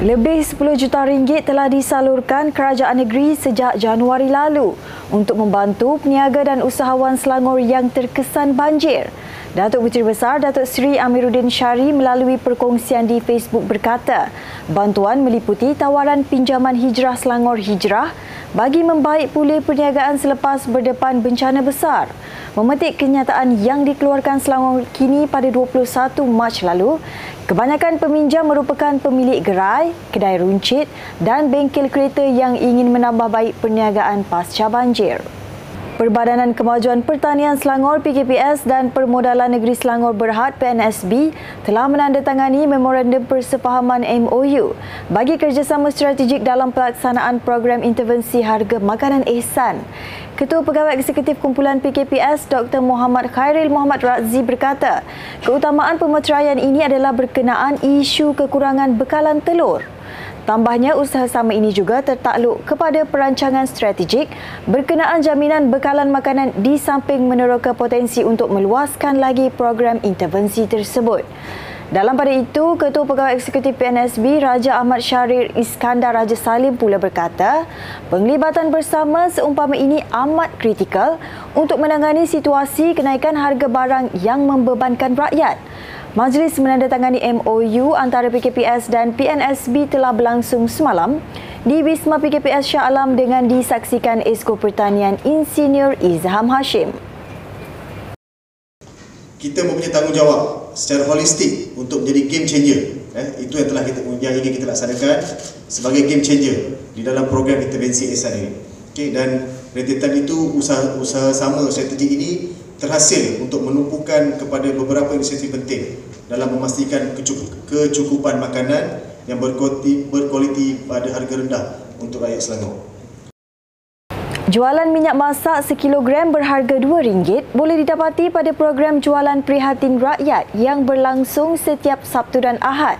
Lebih 10 juta ringgit telah disalurkan kerajaan negeri sejak Januari lalu untuk membantu peniaga dan usahawan Selangor yang terkesan banjir. Datuk Puteri Besar Datuk Seri Amiruddin Syari melalui perkongsian di Facebook berkata, bantuan meliputi tawaran pinjaman hijrah Selangor Hijrah bagi membaik pulih perniagaan selepas berdepan bencana besar. Memetik kenyataan yang dikeluarkan Selangor kini pada 21 Mac lalu, Kebanyakan peminjam merupakan pemilik gerai, kedai runcit dan bengkel kereta yang ingin menambah baik perniagaan pasca banjir. Perbadanan Kemajuan Pertanian Selangor PKPS dan Permodalan Negeri Selangor Berhad PNSB telah menandatangani memorandum persefahaman MOU bagi kerjasama strategik dalam pelaksanaan program intervensi harga makanan ihsan. Ketua Pegawai Eksekutif Kumpulan PKPS Dr. Muhammad Khairil Muhammad Razzi berkata, keutamaan pemeteraian ini adalah berkenaan isu kekurangan bekalan telur. Tambahnya, usaha sama ini juga tertakluk kepada perancangan strategik berkenaan jaminan bekalan makanan di samping meneroka potensi untuk meluaskan lagi program intervensi tersebut. Dalam pada itu, Ketua Pegawai Eksekutif PNSB Raja Ahmad Syahrir Iskandar Raja Salim pula berkata, penglibatan bersama seumpama ini amat kritikal untuk menangani situasi kenaikan harga barang yang membebankan rakyat. Majlis menandatangani MOU antara PKPS dan PNSB telah berlangsung semalam di Wisma PKPS Shah Alam dengan disaksikan Esko Pertanian Insinyur Izham Hashim kita mempunyai tanggungjawab secara holistik untuk menjadi game changer. Eh, itu yang telah kita yang ingin kita laksanakan sebagai game changer di dalam program intervensi ini. Okay, dan rentetan itu usaha usaha sama strategi ini terhasil untuk menumpukan kepada beberapa inisiatif penting dalam memastikan kecukupan makanan yang berkualiti, pada harga rendah untuk rakyat Selangor. Jualan minyak masak sekilogram berharga RM2 boleh didapati pada program jualan prihatin rakyat yang berlangsung setiap Sabtu dan Ahad.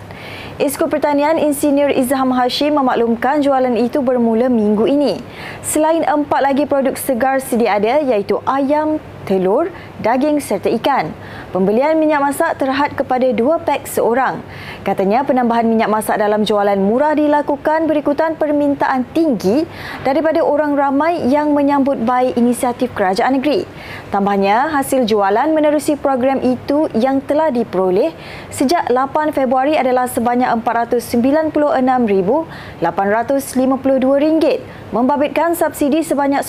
Esko Pertanian Insinyur Izham Hashim memaklumkan jualan itu bermula minggu ini. Selain empat lagi produk segar sedia ada iaitu ayam, telur, daging serta ikan. Pembelian minyak masak terhad kepada dua pak seorang. Katanya penambahan minyak masak dalam jualan murah dilakukan berikutan permintaan tinggi daripada orang ramai yang menyambut baik inisiatif kerajaan negeri. Tambahnya, hasil jualan menerusi program itu yang telah diperoleh sejak 8 Februari adalah sebanyak RM496,852 membabitkan subsidi sebanyak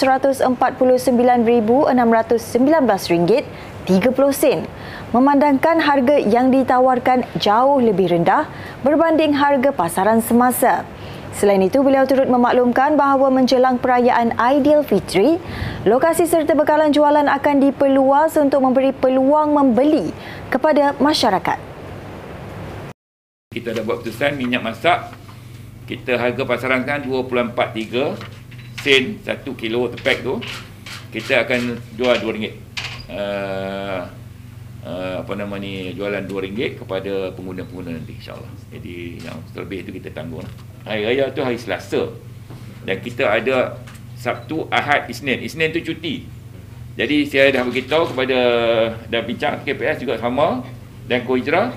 RM149,619.30 memandangkan harga yang ditawarkan jauh lebih rendah berbanding harga pasaran semasa. Selain itu, beliau turut memaklumkan bahawa menjelang perayaan Aidilfitri, lokasi serta bekalan jualan akan diperluas untuk memberi peluang membeli kepada masyarakat. Kita dah buat keputusan minyak masak kita harga pasaran kan 2.43 sen 1 kilo tepek tu kita akan jual RM2 uh, uh, apa nama ni jualan RM2 kepada pengguna-pengguna nanti insyaAllah. Jadi yang terlebih tu kita tanggung. Hari raya tu hari selasa. Dan kita ada Sabtu, Ahad, Isnin. Isnin tu cuti. Jadi saya dah beritahu kepada dah bincang KPS juga sama. Dan Kohijrah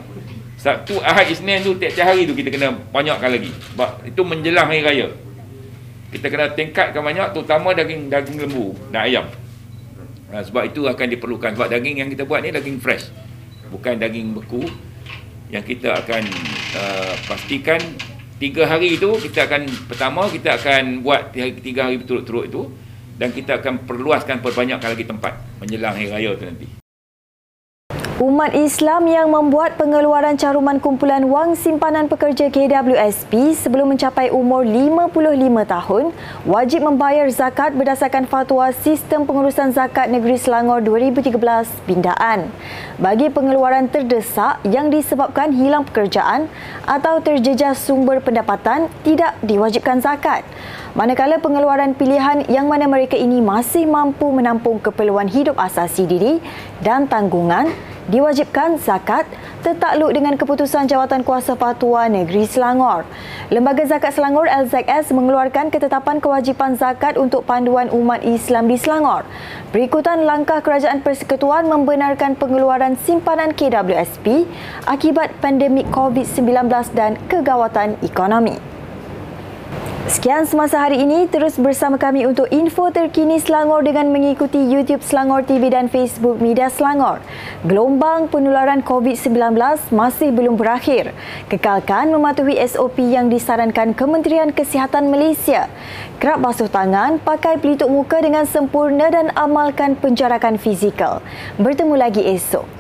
Sabtu, Ahad, Isnin tu tiap-tiap hari tu kita kena banyakkan lagi. Sebab itu menjelang hari raya. Kita kena tingkatkan banyak terutama daging daging lembu dan ayam. Ha, sebab itu akan diperlukan sebab daging yang kita buat ni daging fresh. Bukan daging beku yang kita akan uh, pastikan tiga hari itu kita akan pertama kita akan buat tiga hari berturut-turut itu dan kita akan perluaskan perbanyakkan lagi tempat menjelang hari raya tu nanti. Umat Islam yang membuat pengeluaran caruman kumpulan wang simpanan pekerja KWSP sebelum mencapai umur 55 tahun wajib membayar zakat berdasarkan fatwa Sistem Pengurusan Zakat Negeri Selangor 2013 Bindaan. Bagi pengeluaran terdesak yang disebabkan hilang pekerjaan atau terjejas sumber pendapatan tidak diwajibkan zakat. Manakala pengeluaran pilihan yang mana mereka ini masih mampu menampung keperluan hidup asasi diri dan tanggungan diwajibkan zakat tertakluk dengan keputusan Jawatan Kuasa Fatwa Negeri Selangor. Lembaga Zakat Selangor LZS mengeluarkan ketetapan kewajipan zakat untuk panduan umat Islam di Selangor. Berikutan langkah Kerajaan Persekutuan membenarkan pengeluaran simpanan KWSP akibat pandemik COVID-19 dan kegawatan ekonomi. Sekian semasa hari ini, terus bersama kami untuk info terkini Selangor dengan mengikuti YouTube Selangor TV dan Facebook Media Selangor. Gelombang penularan COVID-19 masih belum berakhir. Kekalkan mematuhi SOP yang disarankan Kementerian Kesihatan Malaysia. Kerap basuh tangan, pakai pelitup muka dengan sempurna dan amalkan penjarakan fizikal. Bertemu lagi esok.